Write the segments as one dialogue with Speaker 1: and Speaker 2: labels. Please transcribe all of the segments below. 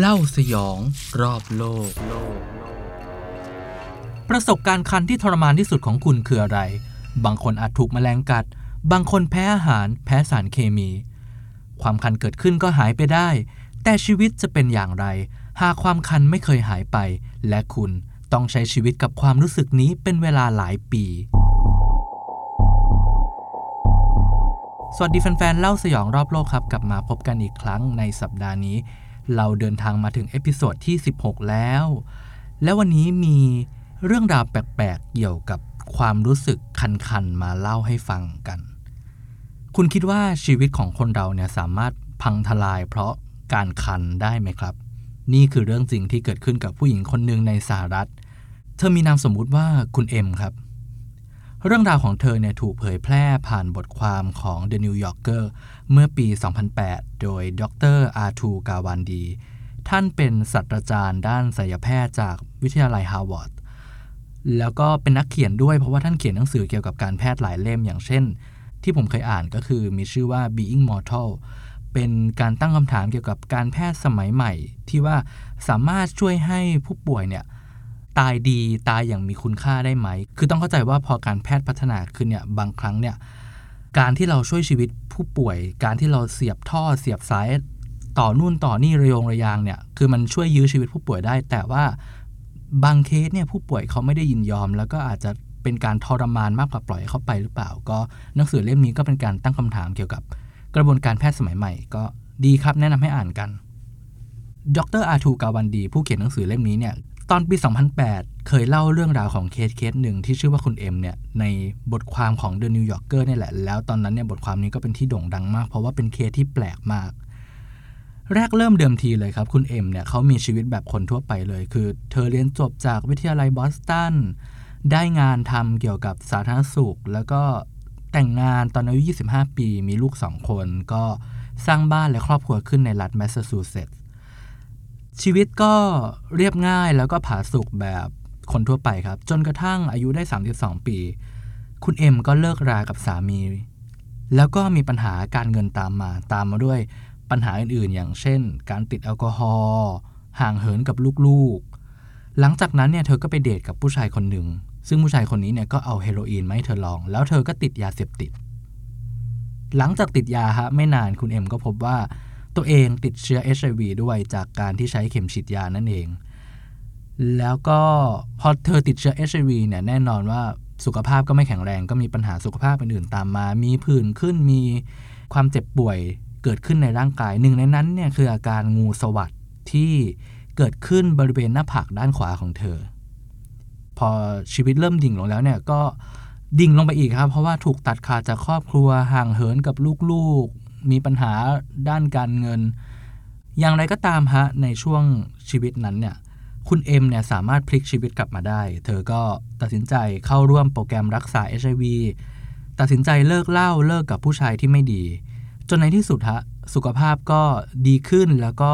Speaker 1: เล่าสยองรอบโลก ประสบการณ์คันที่ทรมานที่สุดของคุณคืออะไร บางคนอาจถูกแมลงกัด บางคนแพ้อาหาร แพ้สารเคมี ความคันเกิดขึ้นก็หายไปได้ แต่ชีวิตจะเป็นอย่างไร หากความคันไม่เคยหายไป และคุณต้องใช้ชีวิตกับความรู้สึกนี้เป็นเวลาหลายปี สวัสดีแฟนๆ เล่าสยองรอบโลกครับ กลับมาพบกันอีกครั้งในสัปดาห์นี้ เราเดินทางมาถึง episode ที่ 16 แล้ว และวันนี้มีเรื่องราวแปลกๆ เกี่ยวกับความรู้สึกคันๆ มาเล่าให้ฟังกัน คุณคิดว่าชีวิตของคนเราเนี่ยสามารถพังทลายเพราะการคันได้ไหมครับ นี่คือเรื่องจริงที่เกิดขึ้นกับผู้หญิงคนหนึ่งในสหรัฐ เธอมีนามสมมุติว่าคุณเอ็มครับ เรื่องราวของเธอเนี่ยถูกเผยแพร่ผ่านบทความของ The New Yorker เมื่อปี 2008 โดยดร Atul Gawande ท่านเป็นศาสตราจารย์ด้านศัลยแพทย์จากวิทยาลัยฮาร์วาร์ดแล้วก็เป็นนักเขียนด้วยเพราะว่าท่านเขียนหนังสือเกี่ยวกับการแพทย์หลายเล่มอย่างเช่น ที่ผมเคยอ่านก็คือมีชื่อว่า Being Mortal เป็นการตั้งคำถามเกี่ยวกับการแพทย์สมัยใหม่ ที่ว่าสามารถช่วยให้ผู้ป่วยเนี่ย ตายดีตายอย่างมีคุณค่าได้ไหม คือต้องเข้าใจว่าพอการแพทย์พัฒนาขึ้นเนี่ยบางครั้งเนี่ยการที่เราช่วยชีวิตผู้ป่วย การที่เราเสียบท่อเสียบสายต่อนู่นต่อนี่ระยงระยางเนี่ยคือมันช่วยยื้อชีวิตผู้ป่วยได้ แต่ว่าบางเคสเนี่ยผู้ป่วยเขาไม่ได้ยินยอม แล้วก็อาจจะเป็นการทรมานมากกว่าปล่อยเขาไปหรือเปล่า ก็หนังสือเล่มนี้ก็เป็นการตั้งคำถามเกี่ยวกับกระบวนการแพทย์สมัยใหม่ ก็ดีครับแนะนำให้อ่านกันดร Atul Gawande ผู้เขียนหนังสือเล่มนี้เนี่ย ตอนปี 2008 เคยเล่าเรื่องราวของเคสเคสหนึ่งที่ชื่อว่าคุณเอ็มเนี่ยในบทความของ The New Yorker เนี่ยแหละ แล้วตอนนั้นเนี่ยบทความนี้ก็เป็นที่โด่งดังมาก เพราะว่าเป็นเคสที่แปลกมาก แรกเริ่มเดิมทีเลยครับ คุณเอ็มเนี่ยเขามีชีวิตแบบคนทั่วไปเลย คือเธอเรียนจบจากวิทยาลัยบอสตันได้งานทำเกี่ยวกับสาธารณสุข แล้วก็แต่งงานตอนอายุ 25 ปี มีลูก 2 คน ก็สร้างบ้านและครอบครัวขึ้นในรัฐแมสซาชูเซตส์ ชีวิตก็เรียบง่ายแล้วก็ผาสุกแบบคนทั่วไปครับ จนกระทั่งอายุได้ 32 ปี คุณเอ็มก็เลิกรากับสามี แล้วก็มีปัญหาการเงินตามมา ตามมาด้วยปัญหาอื่นๆ อย่างเช่น การติดแอลกอฮอล์ห่างเหินกับลูกๆ หลังจากนั้นเนี่ยเธอก็ไปเดทกับผู้ชายคนหนึ่ง ซึ่งผู้ชายคนนี้เนี่ยก็เอาเฮโรอีนมาให้เธอลอง แล้วเธอก็ติดยาเสพติด หลังจากติดยาฮะไม่นานคุณเอ็มก็พบว่า ตัวเองติดเชื้อ HIV ด้วยจากการที่ใช้เข็มฉีดยานั่นเอง แล้วก็พอเธอติดเชื้อ HIV เนี่ยแน่นอนว่าสุขภาพก็ไม่แข็งแรงก็มีปัญหาสุขภาพอื่นๆตามมา มีผื่นขึ้นมีความเจ็บป่วยเกิดขึ้นในร่างกายหนึ่งในนั้นเนี่ยคืออาการงูสวัสดที่เกิดขึ้นบริเวณหน้าผากด้านขวาของเธอ พอชีวิตเริ่มดิ่งลงแล้วเนี่ยก็ดิ่งลงไปอีกครับ เพราะว่าถูกตัดขาดจากครอบครัวห่างเหินกับลูกๆ มีปัญหาด้านการเงิน อย่างไรก็ตามฮะในช่วงชีวิตนั้นเนี่ยคุณเอ็มเนี่ยสามารถพลิกชีวิตกลับมาได้ เธอก็ตัดสินใจเข้าร่วมโปรแกรมรักษา HIV ตัดสินใจเลิกเหล้าเลิกกับผู้ชายที่ไม่ดี จนในที่สุดฮะสุขภาพก็ดีขึ้นแล้วก็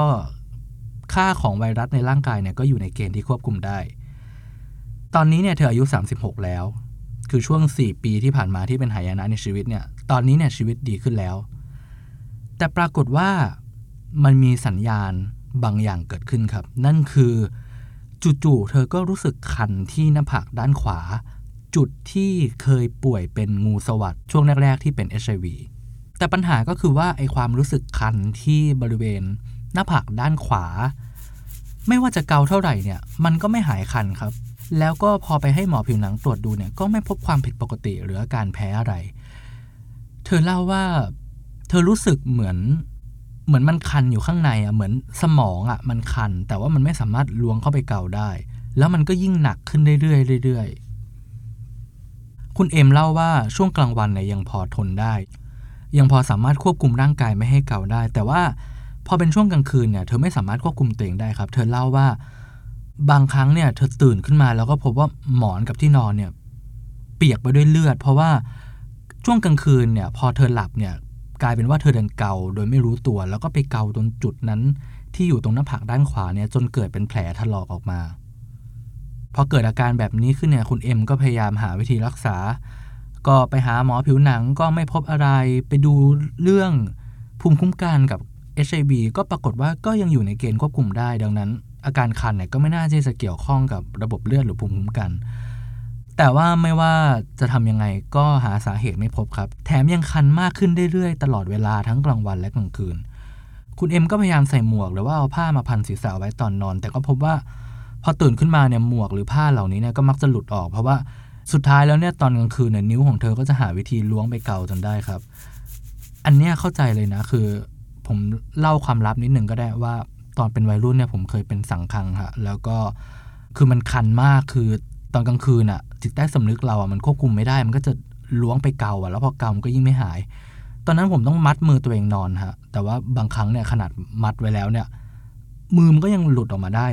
Speaker 1: ค่าของไวรัสในร่างกายเนี่ยก็อยู่ในเกณฑ์ที่ควบคุมได้ ตอนนี้เนี่ยเธออายุ 36 แล้ว คือช่วง 4 ปีที่ผ่านมาที่เป็นหายนะในชีวิตเนี่ย ตอนนี้เนี่ยชีวิตดีขึ้นแล้ว แต่ปรากฏว่ามันมีสัญญาณบางอย่างเกิดขึ้นครับ นั่นคือจู่ๆเธอก็รู้สึกคันที่หน้าผากด้านขวา จุดที่เคยป่วยเป็นงูสวัสดช่วงแรกๆที่เป็น HIV แต่ปัญหาก็คือว่าไอความรู้สึกคันที่บริเวณหน้าผากด้านขวา ไม่ว่าจะเกาเท่าไหร่เนี่ยมันก็ไม่หายคันครับ แล้วก็พอไปให้หมอผิวหนังตรวจดูเนี่ยก็ไม่พบความผิดปกติหรืออาการแพ้อะไร เธอเล่าว่า เธอรู้สึกเหมือน เหมือนมันคันอยู่ข้างในอะเหมือนสมองอะมันคัน แต่ว่ามันไม่สามารถล้วงเข้าไปเกาได้ แล้วมันก็ยิ่งหนักขึ้นเรื่อยๆเรื่อยๆคุณเอ็มเล่าว่าช่วงกลางวันเนี่ยยังพอทนได้ ยังพอสามารถควบคุมร่างกายไม่ให้เกาได้ แต่ว่าพอเป็นช่วงกลางคืนเนี่ยเธอไม่สามารถควบคุมตัวเองได้ครับ เธอเล่าว่าบางครั้งเนี่ยเธอตื่นขึ้นมาแล้วก็พบว่าหมอนกับที่นอนเนี่ยเปียกไปด้วยเลือด เพราะว่าช่วงกลางคืนเนี่ยพอเธอหลับเนี่ย กลายเป็นว่าเธอเดินเกาโดยไม่รู้ตัว แล้วก็ไปเกาตรงจุดนั้นที่อยู่ตรงหน้าผากด้านขวาเนี่ยจนเกิดเป็นแผลถลอกออกมาพอเกิดอาการแบบนี้ขึ้นเนี่ยคุณเอ็มก็พยายามหาวิธีรักษา ก็ไปหาหมอผิวหนังก็ไม่พบอะไรไปดูเรื่องภูมิคุ้มกันกับ HIV ก็ปรากฏว่าก็ยังอยู่ในเกณฑ์ควบคุมได้ ดังนั้น อาการคันเนี่ยก็ไม่น่าจะเกี่ยวข้องกับระบบเลือดหรือภูมิคุ้มกัน แต่ว่าไม่ว่าจะทำยังไงก็หาสาเหตุไม่พบครับ แถมยังคันมากขึ้นเรื่อยๆ ตลอดเวลาทั้งกลางวันและกลางคืน คุณเอ็มก็พยายามใส่หมวกหรือว่าเอาผ้ามาพันศีรษะไว้ตอนนอน แต่ก็พบว่าพอตื่นขึ้นมาเนี่ยหมวกหรือผ้าเหล่านี้เนี่ยก็มักจะหลุดออก เพราะว่าสุดท้ายแล้วเนี่ยตอนกลางคืนเนี่ยนิ้วของเธอก็จะหาวิธีล้วงไปเกาจนได้ครับ อันเนี้ยเข้าใจเลยนะคือ ผมเล่าความลับนิดหนึ่งก็ได้ว่าตอนเป็นวัยรุ่นเนี่ยผมเคยเป็นสังคังฮะแล้วก็คือมันคันมากคือ ตอนกลางคืนอะ่ะจิตใต้สำนึกเราอะ่ะมันควบคุมไม่ได้ มันก็จะล้วงไปเกาอะ่ะแล้วพอเกามันก็ยิ่งไม่หาย ตอนนั้นผมต้องมัดมือตัวเองนอนฮะแต่ว่าบางครั้งเนี่ยขนาดมัดไว้แล้วเนี่ย มือมันก็ยังหลุดออกมาได้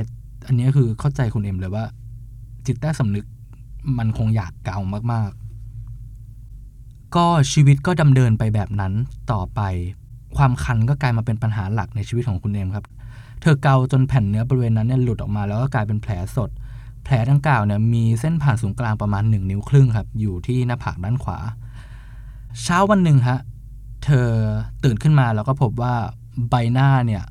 Speaker 1: อันนี้คือเข้าใจคุณเอ็มเลยว่า จิตใต้สำนึกมันคงอยากเกามากๆ ก็ชีวิตก็ดำเนินไปแบบนั้นต่อไป ความคันก็กลายมาเป็นปัญหาหลักในชีวิตของคุณเอ็มครับ เธอเกาจนแผ่นเนื้อบริเวณนั้นเนี่ยหลุดออกมาแล้วก็กลายเป็นแผลสด แผลดังกล่าวเนี่ยมีเส้นผ่านศูนย์กลางประมาณ 1 นิ้วครึ่งครับ อยู่ที่หน้าผากด้านขวา เช้าวันหนึ่งฮะ เธอตื่นขึ้นมาแล้วก็พบว่าใบหน้าเนี่ย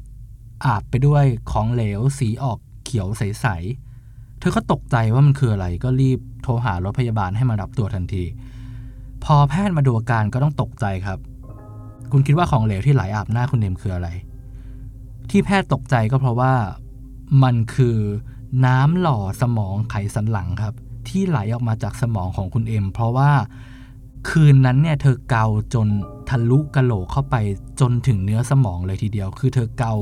Speaker 1: อาบไปด้วยของเหลวสีออกเขียวใสๆ เธอก็ตกใจว่ามันคืออะไรก็รีบโทรหารถพยาบาลให้มารับตัวทันที พอแพทย์มาดูอาการก็ต้องตกใจครับ คุณคิดว่าของเหลวที่ไหลอาบหน้าคุณเอ็มคืออะไร ที่แพทย์ตกใจก็เพราะว่ามันคือ น้ำหล่อสมองไขสันหลังครับ ที่ไหลออกมาจากสมองของคุณเอ็ม เพราะว่าคืนนั้นเนี่ยเธอเกาจนทะลุกระโหลกเข้าไปจนถึงเนื้อสมองเลยทีเดียว คือเธอเกา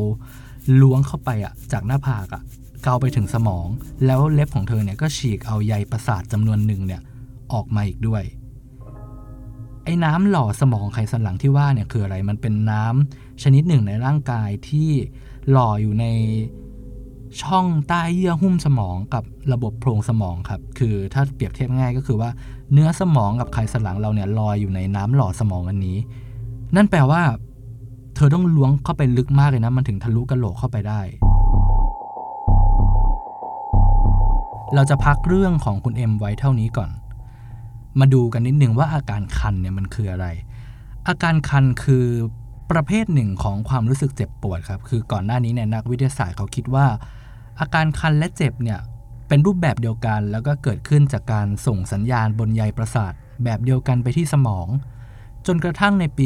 Speaker 1: ล้วงเข้าไปอะจากหน้าผากอะเกาไปถึงสมอง แล้วเล็บของเธอเนี่ยก็ฉีกเอาใยประสาทจำนวนหนึ่งเนี่ยออกมาอีกด้วย ไอ้น้ำหล่อสมองไขสันหลังที่ว่าเนี่ยคืออะไรมันเป็นน้ำชนิดหนึ่งในร่างกายที่หล่ออยู่ใน ช่องใต้เยื่อหุ้มสมองกับระบบโพรงสมองครับ คือถ้าเปรียบเทียบง่ายก็คือว่าเนื้อสมองกับไขสันหลังเราเนี่ยลอยอยู่ในน้ำหล่อสมองอันนี้ นั่นแปลว่า เธอต้องล้วงเข้าไปลึกมากเลยนะ มันถึงทะลุกระโหลกเข้าไปได้ เราจะพักเรื่องของคุณเอ็มไว้เท่านี้ก่อน มาดูกันนิดนึงว่าอาการคันเนี่ยมันคืออะไร อาการคันคือประเภทหนึ่งของความรู้สึกเจ็บปวดครับ คือก่อนหน้านี้เนี่ยนักวิทยาศาสตร์เขาคิดว่า อาการคันและเจ็บเนี่ยเป็นรูปแบบเดียวกัน แล้วก็เกิดขึ้นจากการส่งสัญญาณบนใยประสาท แบบเดียวกันไปที่สมอง จนกระทั่งในปี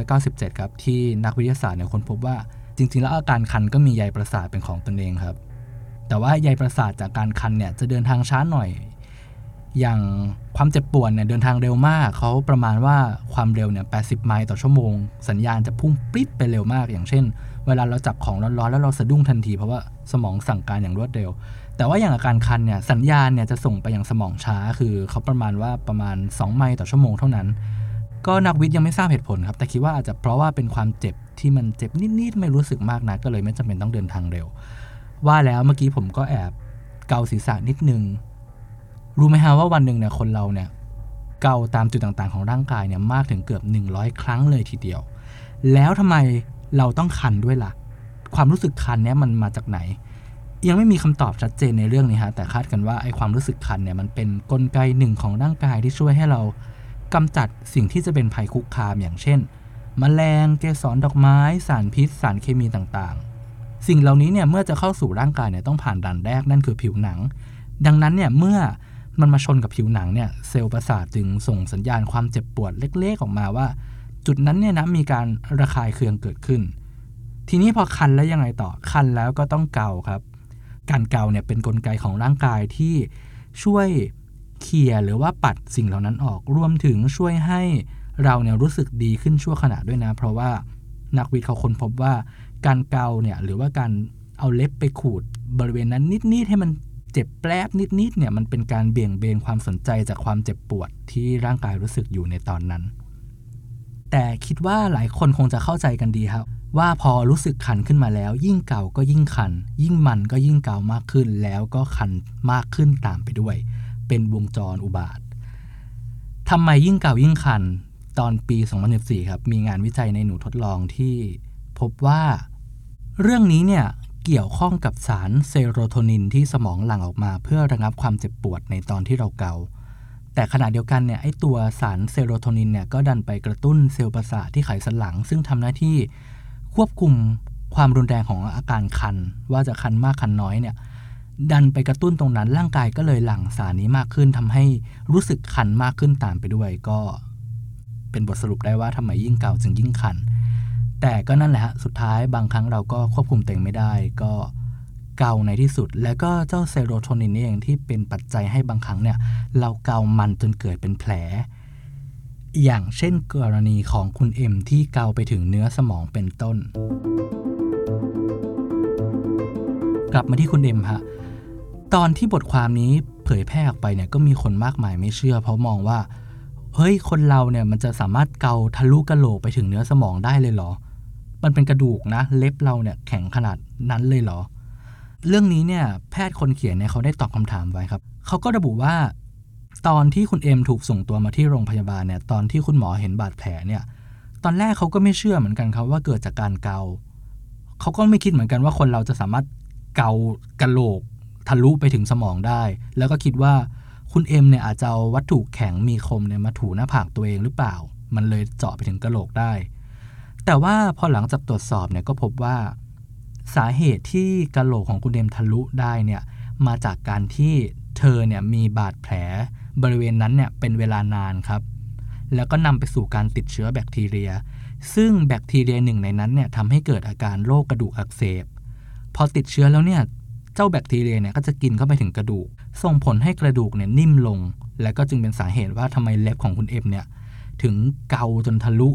Speaker 1: 1997 ครับ ที่นักวิทยาศาสตร์เนี่ยค้นพบว่าจริง ๆ แล้วอาการคันก็มีใยประสาทเป็นของตนเองครับ แต่ว่าใยประสาทจากการคันเนี่ยจะเดินทางช้าหน่อย อย่างความเจ็บปวดเนี่ยเดินทางเร็วมาก เขาประมาณว่าความเร็วเนี่ย 80 ไมล์ต่อชั่วโมง สัญญาณจะพุ่งปริ๊ดไปเร็วมาก อย่างเช่น เวลาเราจับของร้อนๆแล้วเราสะดุ้งทันทีเพราะว่าสมองสั่งการอย่างรวดเร็ว แต่ว่าอย่างอาการคันเนี่ยสัญญาณเนี่ยจะส่งไปยังสมองช้า คือเขาประมาณว่าประมาณ 2 ไมล์ต่อชั่วโมงเท่านั้น ก็นักวิทย์ยังไม่ทราบเหตุผลครับ แต่คิดว่าอาจจะเพราะว่าเป็นความเจ็บที่มันเจ็บนิดๆไม่รู้สึกมากนะก็เลยไม่จำเป็นต้องเดินทางเร็ว ว่าแล้วเมื่อกี้ผมก็แอบเกาศีรษะนิดนึงรู้ไหมฮะว่าวันหนึ่งเนี่ยคนเราเนี่ยเกาตามจุดต่างๆ ของร่างกายเนี่ยมากถึงเกือบ 100 ครั้งเลยทีเดียว แล้วทำไม เราต้องคันด้วยล่ะ ความรู้สึกคันเนี่ยมันมาจากไหน ยังไม่มีคำตอบชัดเจนในเรื่องนี้ฮะแต่คาดกันว่าไอ้ความรู้สึกคันเนี่ยมันเป็นนกลไกหนึ่งของร่างกายที่ช่วยให้เรากำจัดสิ่งที่จะเป็นภัยคุกคามอย่างเช่นมแมลงเกสรดอกไม้ สารพิษ สารเคมีต่างๆ สิ่งเหล่านี้เนี่ยเมื่อจะเข้าสู่ร่างกายเนี่ยต้องผ่านด่านแรกนั่นคือผิวหนัง ดังนั้นเนี่ยเมื่อมันมาชนกับผิวหนังเนี่ยเซลล์ประสาทจึงส่งสัญญาณความเจ็บปวดเล็กๆออกมาว่า จุดนั้นเนี่ยนะมีการระคายเคืองเกิดขึ้น ทีนี้พอคันแล้วยังไงต่อคันแล้วก็ต้องเกาครับ การเกาเนี่ยเป็นนกลไกของร่างกายที่ช่วยเคลียร์หรือว่าปัดสิ่งเหล่านั้นออกรวมถึงช่วยให้เราเนี่ยรู้สึกดีขึ้นชั่วขณะด้วยนะ เพราะว่านักวิทย์เขาค้นพบว่าการเกาเนี่ยหรือว่าการเอาเล็บไปขูดบริเวณนั้นนิดๆให้มันเจ็บแปลบนิดๆเนี่ยมันเป็นการเบี่ยงเบนความสนใจจากความเจ็บปวดที่ร่างกายรู้สึกอยู่ในตอนนั้น แต่คิดว่าหลายคนคงจะเข้าใจกันดีครับ ว่าพอรู้สึกคันขึ้นมาแล้ว ยิ่งเก่าก็ยิ่งคัน ยิ่งมันก็ยิ่งเก่ามากขึ้น แล้วก็คันมากขึ้นตามไปด้วย เป็นวงจรอุบาททำไมยิ่งเก่ายิ่งคันตอนปี 2014 ครับ มีงานวิจัยในหนูทดลองที่พบว่า เรื่องนี้เนี่ยเกี่ยวข้องกับสารเซโรโทนินที่สมองหลั่งออกมา เพื่อระงับความเจ็บปวดในตอนที่เราเกา แต่ขณะเดียวกันเนี่ยไอตัวสารเซโรโทนินเนี่ยก็ดันไปกระตุ้นเซลล์ประสาทที่ไขสันหลัง ซึ่งทำหน้าที่ควบคุมความรุนแรงของอาการคัน ว่าจะคันมากคันน้อยเนี่ยดันไปกระตุ้นตรงนั้นร่างกายก็เลยหลั่งสารนี้มากขึ้นทำให้รู้สึกคันมากขึ้นตามไปด้วย ก็เป็นบทสรุปได้ว่าทำไมยิ่งเกาจึงยิ่งคัน แต่ก็นั่นแหละฮะสุดท้ายบางครั้งเราก็ควบคุมตัวเองไม่ได้ก็ เกาในที่สุด แล้วก็เจ้าเซโรโทนินเองที่เป็นปัจจัยให้บางครั้งเนี่ยเราเกามันจนเกิดเป็นแผล อย่างเช่นกรณีของคุณเอ็มที่เกาไปถึงเนื้อสมองเป็นต้น กลับมาที่คุณเอ็มฮะตอนที่บทความนี้เผยแพร่ออกไปเนี่ยก็มีคนมากมายไม่เชื่อ เพราะมองว่า เฮ้ยคนเราเนี่ยมันจะสามารถเกาทะลุกระโหลกไปถึงเนื้อสมองได้เลยเหรอ มันเป็นกระดูกนะ เล็บเราเนี่ยแข็งขนาดนั้นเลยเหรอ เรื่องนี้เนี่ยแพทย์คนเขียนเนี่ยเขาได้ตอบคำถามไว้ครับ เขาก็ระบุว่า ตอนที่คุณเอ็มถูกส่งตัวมาที่โรงพยาบาลเนี่ยตอนที่คุณหมอเห็นบาดแผลเนี่ยตอนแรกเขาก็ไม่เชื่อเหมือนกันครับว่าเกิดจากการเกา เขาก็ไม่คิดเหมือนกันว่าคนเราจะสามารถเกากระโหลกทะลุไปถึงสมองได้ แล้วก็คิดว่าคุณเอ็มเนี่ยอาจจะเอาวัตถุแข็งมีคมเนี่ยมาถูหน้าผากตัวเองหรือเปล่า มันเลยเจาะไปถึงกระโหลกได้ แต่ว่าพอหลังจากตรวจสอบเนี่ยก็พบว่า สาเหตุที่กะโหลกของคุณเอ็มทะลุได้เนี่ยมาจากการที่เธอเนี่ยมีบาดแผลบริเวณนั้นเนี่ยเป็นเวลานานครับ แล้วก็นำไปสู่การติดเชื้อแบคทีเรีย ซึ่งแบคทีเรียหนึ่งในนั้นเนี่ยทำให้เกิดอาการโรคกระดูกอักเสบ พอติดเชื้อแล้วเนี่ยเจ้าแบคทีเรียเนี่ยก็จะกินเข้าไปถึงกระดูก ส่งผลให้กระดูกเนี่ยนิ่มลง และก็จึงเป็นสาเหตุว่าทำไมเล็บของคุณเอ็มเนี่ยถึงเกาจนทะลุ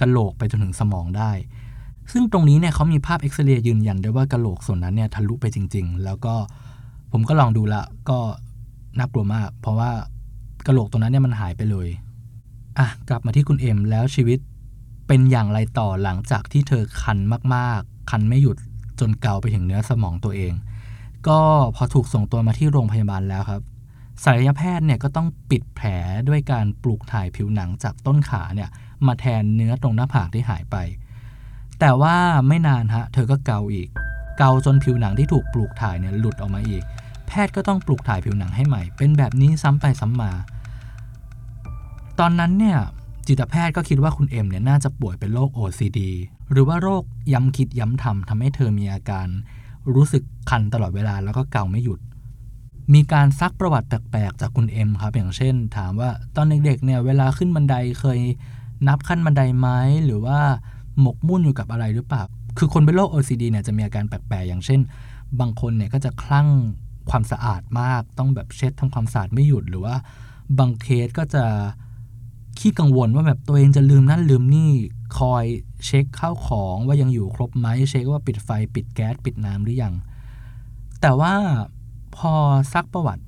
Speaker 1: กระโหลกไปจนถึงสมองได้ ซึ่งตรงนี้เนี่ยเขามีภาพเอ็กซเรย์ยืนยันได้ว่ากระโหลกส่วนนั้นเนี่ยทะลุไปจริง ๆ แล้วก็ผมก็ลองดูละก็น่ากลัวมาก เพราะว่ากระโหลกตรงนั้นเนี่ยมันหายไปเลยอะกลับมาที่คุณเอ็มแล้วชีวิตเป็นอย่างไรต่อหลังจากที่เธอคันมากๆ คันไม่หยุดจนเกาไปถึงเนื้อสมองตัวเอง ก็พอถูกส่งตัวมาที่โรงพยาบาลแล้วครับศัลยแพทย์เนี่ยก็ต้องปิดแผลด้วยการปลูกถ่ายผิวหนังจากต้นขาเนี่ยมาแทนเนื้อตรงหน้าผากที่หายไป แต่ว่าไม่นานฮะ เธอก็เกาอีก เกาจนผิวหนังที่ถูกปลูกถ่ายเนี่ยหลุดออกมาอีก แพทย์ก็ต้องปลูกถ่ายผิวหนังให้ใหม่ เป็นแบบนี้ซ้ำไปซ้ำมา ตอนนั้นเนี่ยจิตแพทย์ก็คิดว่าคุณเอ็มเนี่ยน่าจะป่วยเป็นโรค OCD หรือว่าโรคย้ำคิดย้ำทำทำให้เธอมีอาการ รู้สึกคันตลอดเวลาแล้วก็เกาไม่หยุด มีการซักประวัติแปลกๆจากคุณเอ็มครับ อย่างเช่น ถามว่าตอนเด็กๆเนี่ยเวลาขึ้นบันไดเคยนับขั้นบันไดไหมหรือว่า หมกมุ่นอยู่กับอะไรหรือเปล่า คือคนเป็นโรค OCD เนี่ยจะมีอาการแปลกๆ อย่างเช่น บางคนเนี่ยก็จะคลั่งความสะอาดมาก ต้องแบบเช็ดทำความสะอาดไม่หยุด หรือว่าบางเคสก็จะขี้กังวลว่าแบบตัวเองจะลืมนั่นลืมนี่ คอยเช็คข้าวของว่ายังอยู่ครบไหม เช็คว่าปิดไฟปิดแก๊สปิดน้ำหรือยัง แต่ว่าพอซักประวัติ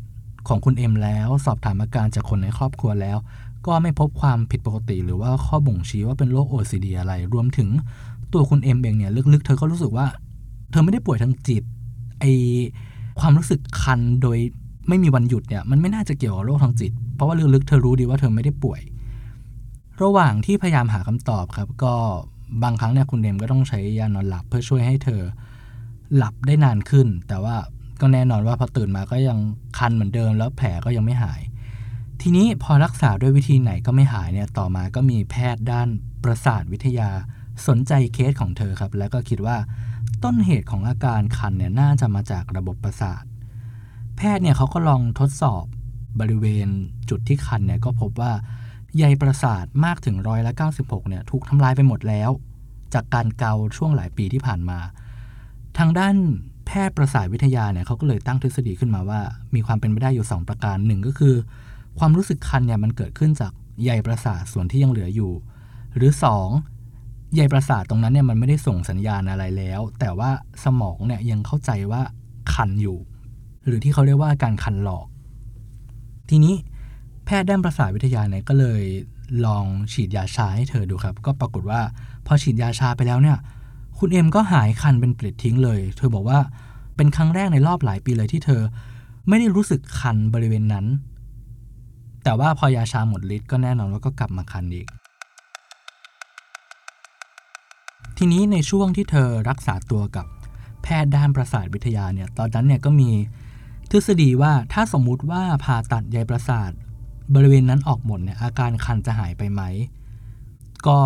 Speaker 1: ของคุณเอ็มแล้ว สอบถามอาการจากคนในครอบครัวแล้ว ก็ไม่พบความผิดปกติ หรือว่าข้อบ่งชี้ว่าเป็นโรค OCD อะไร รวมถึงตัวคุณเอ็มเองเนี่ยลึกๆ เธอก็รู้สึกว่า เธอไม่ได้ป่วยทางจิตไอความรู้สึกคันโดยไม่มีวันหยุดเนี่ยมันไม่น่าจะเกี่ยวกับโรคทางจิต เพราะว่าลึกๆเธอรู้ดีว่าเธอไม่ได้ป่วย ระหว่างที่พยายามหาคำตอบครับ ก็บางครั้งเนี่ยคุณเอ็มก็ต้องใช้ยานอนหลับเพื่อช่วยให้เธอหลับได้นานขึ้น แต่ว่าก็แน่นอนว่าพอตื่นมาก็ยังคันเหมือนเดิม แล้วแผลก็ยังไม่หาย ทีนี้พอรักษาด้วยวิธีไหนก็ไม่หายเนี่ยต่อมาก็มีแพทย์ด้านประสาทวิทยาสนใจเคสของเธอครับ แล้วก็คิดว่าต้นเหตุของอาการคันเนี่ยน่าจะมาจากระบบประสาท แพทย์เนี่ยเขาก็ลองทดสอบบริเวณจุดที่คันเนี่ยก็พบว่าใยประสาทมากถึงร้อยละ96เนี่ยถูกทำลายไปหมดแล้ว จากการเกาช่วงหลายปีที่ผ่านมา ทางด้านแพทย์ประสาทวิทยาเนี่ยเขาก็เลยตั้งทฤษฎีขึ้นมาว่า มีความเป็นไปได้อยู่ 2 ประการหนึ่งก็คือ ความรู้สึกคันเนี่ยมันเกิดขึ้นจากใยประสาทส่วนที่ยังเหลืออยู่ หรือ 2 ใยประสาทตรงนั้นเนี่ยมันไม่ได้ส่งสัญญาณอะไรแล้ว แต่ว่าสมองเนี่ยยังเข้าใจว่าคันอยู่ หรือที่เขาเรียกว่าอาการคันหลอก ทีนี้แพทย์ด้านประสาทวิทยาเนี่ยก็เลยลองฉีดยาชาให้เธอดูครับ ก็ปรากฏว่าพอฉีดยาชาไปแล้วเนี่ยคุณเอ็มก็หายคันเป็นปลิดทิ้งเลย เธอบอกว่าเป็นครั้งแรกในรอบหลายปีเลยที่เธอ ไม่ได้รู้สึกคันบริเวณนั้น แต่ว่าพอยาชาหมดฤทธิ์ก็แน่นอนว่าก็กลับมาคันอีก ทีนี้ในช่วงที่เธอรักษาตัวกับแพทย์ด้านประสาทวิทยาเนี่ยตอนนั้นเนี่ยก็มีทฤษฎีว่าถ้าสมมุติว่าผ่าตัดใยประสาทบริเวณนั้นออกหมดเนี่ยอาการคันจะหายไปไหม ก็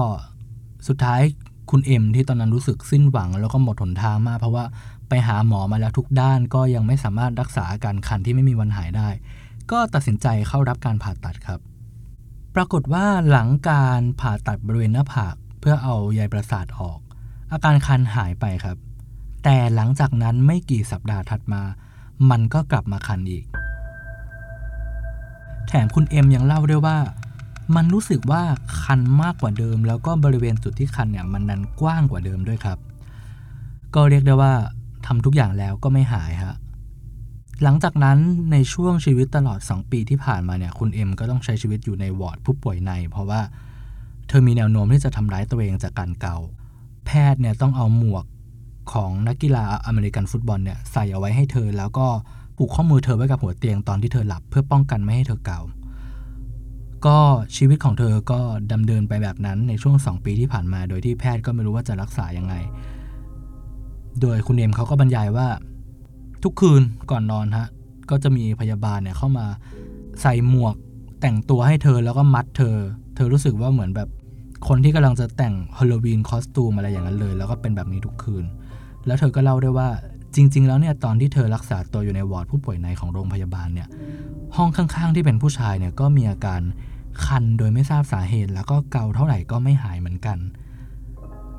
Speaker 1: สุดท้ายคุณเอ็มที่ตอนนั้นรู้สึกสิ้นหวังแล้วก็หมดหนทางมาก เพราะว่าไปหาหมอมาแล้วทุกด้านก็ยังไม่สามารถรักษาอาการคันที่ไม่มีวันหายได้ ก็ตัดสินใจเข้ารับการผ่าตัดครับ ปรากฏว่าหลังการผ่าตัดบริเวณหน้าผากเพื่อเอาใยประสาทออก อาการคันหายไปครับ แต่หลังจากนั้นไม่กี่สัปดาห์ถัดมา มันก็กลับมาคันอีก แถมคุณเอ็มยังเล่าด้วยว่า มันรู้สึกว่าคันมากกว่าเดิม แล้วก็บริเวณจุดที่คันเนี่ยมันนันกว้างกว่าเดิมด้วยครับ ก็เรียกได้ว่าทำทุกอย่างแล้วก็ไม่หายฮะ หลังจากนั้นในช่วงชีวิตตลอด 2 ปีที่ผ่านมาเนี่ยคุณเอ็มก็ต้องใช้ชีวิตอยู่ในวอร์ดผู้ป่วยใน เพราะว่าเธอมีแนวโน้มที่จะทำร้ายตัวเองจากการเกา แพทย์เนี่ยต้องเอาหมวกของนักกีฬาอเมริกันฟุตบอลเนี่ยใส่เอาไว้ให้เธอ แล้วก็ผูกข้อมือเธอไว้กับหัวเตียงตอนที่เธอหลับ เพื่อป้องกันไม่ให้เธอเกา ก็ชีวิตของเธอก็ดำเนินไปแบบนั้นในช่วง 2 ปีที่ผ่านมา โดยที่แพทย์ก็ไม่รู้ว่าจะรักษายังไง โดยคุณเอ็มเขาก็บรรยายว่า ทุกคืนก่อนนอนฮะก็จะมีพยาบาลเนี่ยเข้ามาใส่หมวกแต่งตัวให้เธอแล้วก็มัดเธอ เธอรู้สึกว่าเหมือนแบบคนที่กำลังจะแต่งฮอลโลวีนคอสตูมอะไรอย่างนั้นเลย แล้วก็เป็นแบบนี้ทุกคืน แล้วเธอก็เล่าได้ว่าจริง ๆ แล้วเนี่ยตอนที่เธอรักษาตัวอยู่ในวอร์ดผู้ป่วยในของโรงพยาบาลเนี่ยห้องข้างๆ ที่เป็นผู้ชายเนี่ยก็มีอาการคันโดยไม่ทราบสาเหตุ แล้วก็เกาเท่าไหร่ก็ไม่หายเหมือนกัน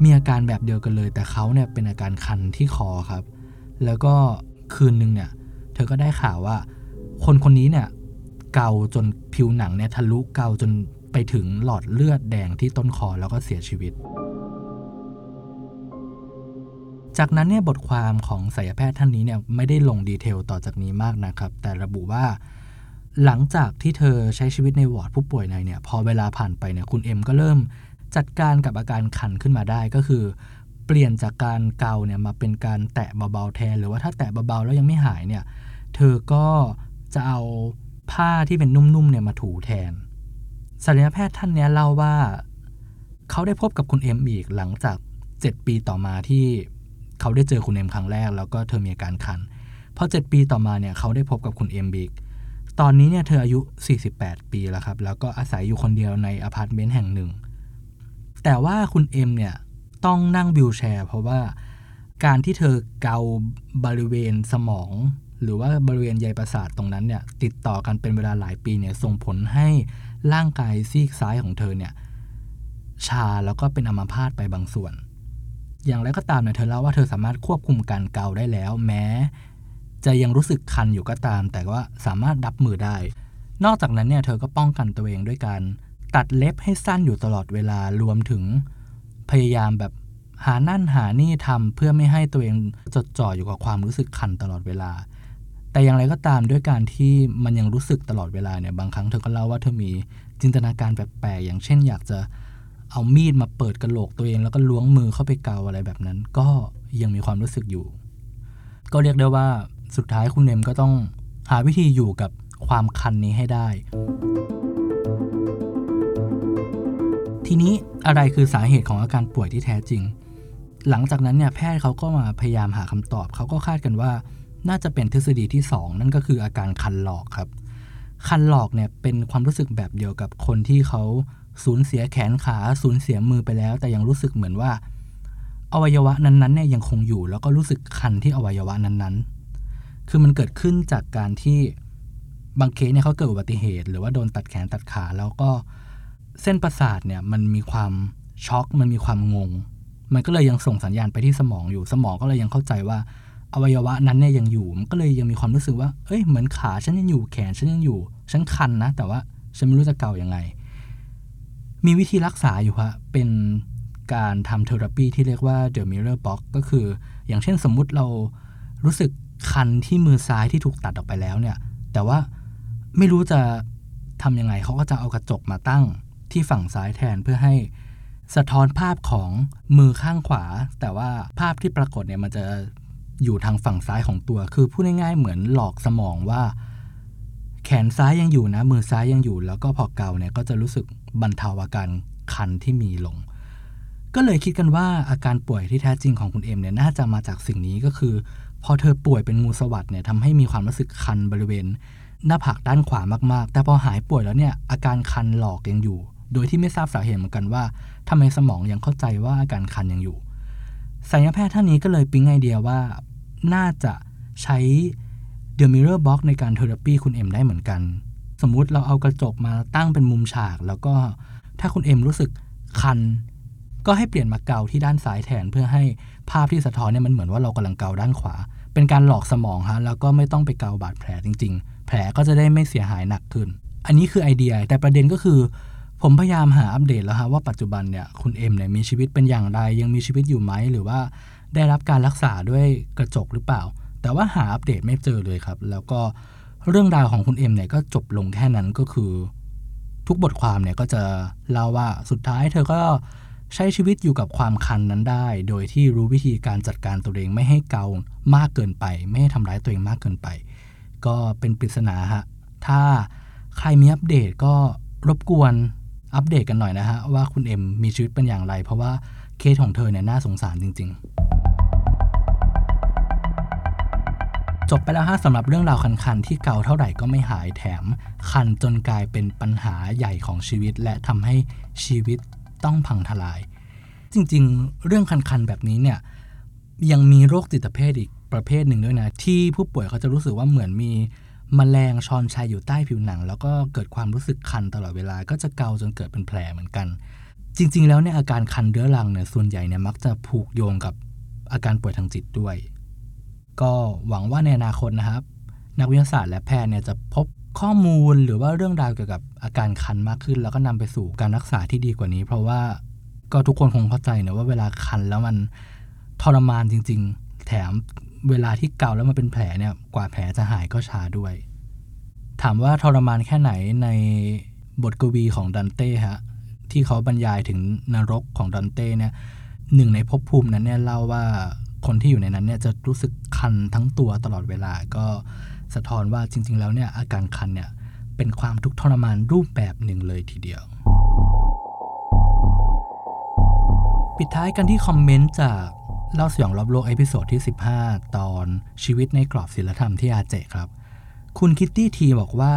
Speaker 1: มีอาการแบบเดียวกันเลย แต่เขาเนี่ยเป็นอาการคันที่คอครับ แล้วก็ คืนนึงเนี่ย เธอก็ได้ข่าวว่า คนคนนี้เนี่ย เกาจนผิวหนังเนี่ยทะลุเกาจนไปถึงหลอดเลือดแดงที่ต้นคอแล้วก็เสียชีวิต จากนั้นเนี่ยบทความของศัลยแพทย์ท่านนี้เนี่ยไม่ได้ลงดีเทลต่อจากนี้มากนะครับ แต่ระบุว่าหลังจากที่เธอใช้ชีวิตในวอร์ดผู้ป่วยในเนี่ย พอเวลาผ่านไปเนี่ยคุณเอ็มก็เริ่มจัดการกับอาการคันขึ้นมาได้ก็คือ เปลี่ยนจากการเกาเนี่ยมาเป็นการแตะเบาๆแทน หรือว่าถ้าแตะเบาๆแล้วยังไม่หายเนี่ยเธอก็จะเอาผ้าที่เป็นนุ่มๆเนี่ยมาถูแทนศัลยแพทย์ท่านนี้เล่าว่า เขาได้พบกับคุณเอ็มอีกหลังจาก 7 ปีต่อมาที่เขาได้เจอคุณเอ็มครั้งแรก แล้วก็เธอมีอาการคันพอ 7 ปีต่อมาเนี่ยเขาได้พบกับคุณเอ็มอีกตอนนี้เนี่ยเธออายุ 48 ปีแล้วครับ แล้วก็อาศัยอยู่คนเดียวในอพาร์ตเมนต์แห่งหนึ่ง แต่ว่าคุณเอ็มเนี่ย ต้องนั่ง wheelchair เพราะว่าการที่เธอเกาบริเวณสมอง หรือว่าบริเวณใยประสาทตรงนั้นเนี่ยติดต่อกันเป็นเวลาหลายปีเนี่ยส่งผลให้ร่างกายซีกซ้ายของเธอเนี่ยชาแล้วก็เป็นอัมพาตไปบางส่วน อย่างไรก็ตามเนี่ยเธอเล่าว่าเธอสามารถควบคุมการเกาได้แล้ว แม้ จะยังรู้สึกคันอยู่ก็ตาม แต่ว่าสามารถดับมือได้ นอกจากนั้นเนี่ยเธอก็ป้องกันตัวเองด้วยการตัดเล็บให้สั้นอยู่ตลอดเวลารวมถึง พยายามแบบหานั่นหานี่ทำเพื่อไม่ให้ตัวเองจดจ่ออยู่กับความรู้สึกคันตลอดเวลา แต่อย่างไรก็ตามด้วยการที่มันยังรู้สึกตลอดเวลาเนี่ยบางครั้งเธอก็เล่าว่าเธอมีจินตนาการแปลกๆอย่างเช่น อยากจะเอามีดมาเปิดกระโหลกตัวเอง แล้วก็ล้วงมือเข้าไปเกาอะไรแบบนั้น ก็ยังมีความรู้สึกอยู่ ก็เรียกได้ว่าสุดท้ายคุณเนมก็ต้องหาวิธีอยู่กับความคันนี้ให้ได้ ทีนี้อะไรคือสาเหตุของอาการป่วยที่แท้จริง หลังจากนั้นเนี่ยแพทย์เขาก็มาพยายามหาคำตอบ เขาก็คาดกันว่าน่าจะเป็นทฤษฎีที่ 2 นั่นก็คืออาการคันหลอกครับ คันหลอกเนี่ยเป็นความรู้สึกแบบเดียวกับคนที่เขาสูญเสียแขนขาสูญเสียมือไปแล้ว แต่ยังรู้สึกเหมือนว่าอวัยวะนั้นๆเนี่ยยังคงอยู่ แล้วก็รู้สึกคันที่อวัยวะนั้นๆ คือมันเกิดขึ้นจากการที่บางเคสเนี่ยเขาเกิดอุบัติเหตุ หรือว่าโดนตัดแขนตัดขาแล้วก็เเส้นประสาทเนี่ยมันมีความช็อกมันมีความงง มันก็เลยยังส่งสัญญาณไปที่สมองอยู่ สมองก็เลยยังเข้าใจว่า อวัยวะนั้นเนี่ยยังอยู่ มันก็เลยยังมีความรู้สึกว่า เอ้ยเหมือนขาฉันยังอยู่แขนฉันยังอยู่ ฉันคันนะ แต่ว่าฉันไม่รู้จะเกายังไง มีวิธีรักษาอยู่ฮะเป็นการทำเทอราปีที่เรียกว่า the mirror box ก็คือ อย่างเช่นสมมุติเรารู้สึกคันที่มือซ้ายที่ถูกตัดออกไปแล้วเนี่ย แต่ว่าไม่รู้จะทำยังไงเขาก็จะเอากระจกมาตั้ง ที่ฝั่งซ้ายแทนเพื่อให้สะท้อนภาพของมือข้างขวา แต่ว่าภาพที่ปรากฏเนี่ยมันจะอยู่ทางฝั่งซ้ายของตัว คือพูดง่ายๆเหมือนหลอกสมองว่า แขนซ้ายยังอยู่นะ มือซ้ายยังอยู่ แล้วก็พอเกาเนี่ยก็จะรู้สึกบรรเทาอาการคันที่มีลง ก็เลยคิดกันว่าอาการป่วยที่แท้จริงของคุณเอ็มเนี่ยน่าจะมาจากสิ่งนี้ก็คือ พอเธอป่วยเป็นงูสวัสดเนี่ยทำให้มีความรู้สึกคันบริเวณ หน้าผากด้านขวามากๆ แต่พอหายป่วยแล้วเนี่ยอาการคันหลอกยังอยู่ โดยที่ไม่ทราบสาเหตุเหมือนกันว่าทำไมสมองยังเข้าใจว่าอาการคันยังอยู่ศัลยแพทย์ท่านนี้ก็เลยปิ๊งไอเดียว่า น่าจะใช้ The Mirror Box ในการเทอราปีคุณเอ็มได้เหมือนกัน สมมุติเราเอากระจกมาตั้งเป็นมุมฉาก แล้วก็ถ้าคุณเอ็มรู้สึกคัน ก็ให้เปลี่ยนมาเกาที่ด้านซ้ายแทนเพื่อให้ภาพที่สะท้อนเนี่ยมันเหมือนว่าเรากำลังเกาด้านขวา เป็นการหลอกสมองฮะแล้วก็ไม่ต้องไปเกาบาดแผลจริง ๆ แผลก็จะได้ไม่เสียหายหนักขึ้น อันนี้คือไอเดีย แต่ประเด็นก็คือ ผมพยายามหาอัปเดตแล้วฮะว่าปัจจุบันเนี่ยคุณเอ็มเนี่ยมีชีวิตเป็นอย่างไร ยังมีชีวิตอยู่ไหม หรือว่าได้รับการรักษาด้วยกระจกหรือเปล่า แต่ว่าหาอัปเดตไม่เจอเลยครับ แล้วก็เรื่องราวของคุณเอ็มเนี่ยก็จบลงแค่นั้นก็คือ ทุกบทความเนี่ยก็จะเล่าว่าสุดท้ายเธอก็ใช้ชีวิตอยู่กับความคันนั้นได้ โดยที่รู้วิธีการจัดการตัวเองไม่ให้เกามากเกินไป ไม่ให้ทำร้ายตัวเองมากเกินไป ก็เป็นปริศนาฮะถ้าใครมีอัปเดตก็รบกวน อัปเดตกันหน่อยนะฮะว่าคุณเอ็มมีชีวิตเป็นอย่างไร เพราะว่าเคสของเธอเนี่ยน่าสงสารจริง ๆ จบไปแล้วฮะสำหรับเรื่องราวคันๆที่เกาเท่าไหร่ก็ไม่หายแถม คันจนกลายเป็นปัญหาใหญ่ของชีวิต และทำให้ชีวิตต้องพังทลาย จริงๆ เรื่องคันๆแบบนี้เนี่ยยังมีโรคจิตเภทอีกประเภทหนึ่งด้วยนะ ที่ผู้ป่วยเขาจะรู้สึกว่าเหมือนมี มแมลงชอนชัยอยู่ใต้ผิวหนัง แล้วก็เกิดความรู้สึกคันตลอดเวลาก็จะเกาจนเกิดเป็นแผลเหมือนกัน จริง ๆ แล้วเนี่ยอาการคันเรื้อรังเนี่ยส่วนใหญ่เนี่ยมักจะผูกโยงกับอาการป่วยทางจิตด้วย ก็หวังว่าในอนาคตนะครับ นักวิทยาศาสตร์และแพทย์เนี่ยจะพบข้อมูลหรือว่าเรื่องราวเกี่ยวกับอาการคันมากขึ้น แล้วก็นำไปสู่การรักษาที่ดีกว่านี้ เพราะว่าก็ทุกคนคงเข้าใจนะว่าเวลาคันแล้วมันทรมานจริง ๆ แถม เวลาที่เกาแล้วมันเป็นแผลเนี่ยกว่าแผลจะหายก็ช้าด้วย ถามว่าทรมานแค่ไหนในบทกวีของดันเต้ฮะที่เขาบรรยายถึงนรกของดันเต้เนี่ยหนึ่งในภพภูมินั้นเนี่ยเล่าว่าคนที่อยู่ในนั้นเนี่ยจะรู้สึกคันทั้งตัวตลอดเวลาก็สะท้อนว่าจริง ๆ แล้วเนี่ยอาการคันเนี่ยเป็นความทุกข์ทรมานรูปแบบหนึ่งเลยทีเดียว ปิดท้ายกันที่คอมเมนต์จาก เล่าสยองรอบโลก episode ที่ 15 ตอนชีวิตในกรอบศีลธรรมที่อาเจครับ คุณคิตตี้ทีบอกว่า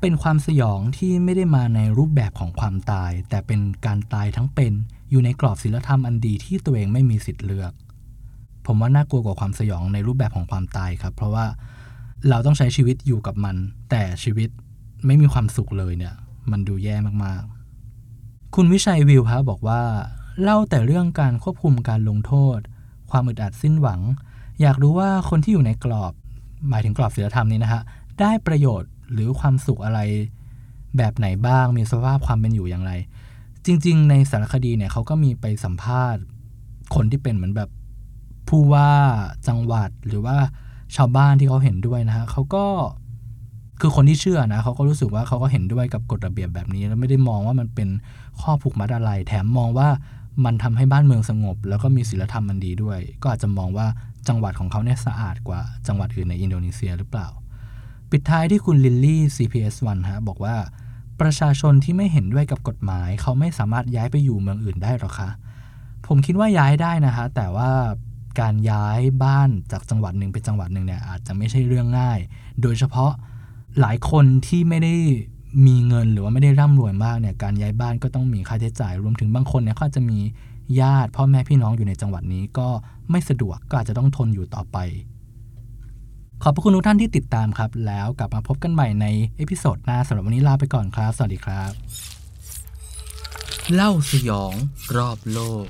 Speaker 1: เป็นความสยองที่ไม่ได้มาในรูปแบบของความตาย แต่เป็นการตายทั้งเป็น อยู่ในกรอบศิลธรรมอันดีที่ตัวเองไม่มีสิทธิ์เลือก ผมว่าน่ากลัวกว่าความสยองในรูปแบบของความตายครับ เพราะว่าเราต้องใช้ชีวิตอยู่กับมัน แต่ชีวิตไม่มีความสุขเลยเนี่ย มันดูแย่มากๆ คุณวิชัยวิวครับบอกว่า เล่าแต่เรื่องการควบคุมการลงโทษ ความอึดอัดสิ้นหวัง อยากรู้ว่าคนที่อยู่ในกรอบ หมายถึงกรอบศีลธรรมนี้นะฮะ ได้ประโยชน์หรือความสุขอะไร แบบไหนบ้างมีสภาพความเป็นอยู่อย่างไร จริง ๆ ในสารคดีเนี่ยเขาก็มีไปสัมภาษณ์ คนที่เป็นเหมือนแบบผู้ว่าจังหวัดหรือว่าชาวบ้านที่เขาเห็นด้วยนะฮะเขาก็คือคนที่เชื่อนะเขาก็รู้สึกว่าเขาก็เห็นด้วยกับกฎระเบียบแบบนี้ แล้วไม่ได้มองว่ามันเป็นข้อผูกมัดอะไร แถมมองว่า มันทำให้บ้านเมืองสงบ แล้วก็มีศีลธรรมมันดีด้วย ก็อาจจะมองว่าจังหวัดของเขาเนี่ยสะอาดกว่าจังหวัดอื่นในอินโดนีเซียหรือเปล่า ปิดท้ายที่คุณลิลลี่ CPS1 ฮะบอกว่า ประชาชนที่ไม่เห็นด้วยกับกฎหมาย เขาไม่สามารถย้ายไปอยู่เมืองอื่นได้หรอคะผมคิดว่าย้ายได้นะคะแต่ว่าการย้ายบ้านจากจังหวัดหนึ่งไปจังหวัดหนึ่งเนี่ยอาจจะไม่ใช่เรื่องง่าย โดยเฉพาะหลายคนที่ไม่ได้ มีเงินหรือว่าไม่ได้ร่ำรวยมากเนี่ยการย้ายบ้านก็ต้องมีค่าใช้จ่าย รวมถึงบางคนเนี่ยก็จะมีญาติพ่อแม่พี่น้องอยู่ในจังหวัดนี้ก็ไม่สะดวกก็อาจจะต้องทนอยู่ต่อไป ขอบพระคุณทุกท่านที่ติดตามครับ แล้วกลับมาพบกันใหม่ใน episode หน้าสำหรับวันนี้ลาไปก่อนครับ สวัสดีครับ เล่าสยองรอบโลก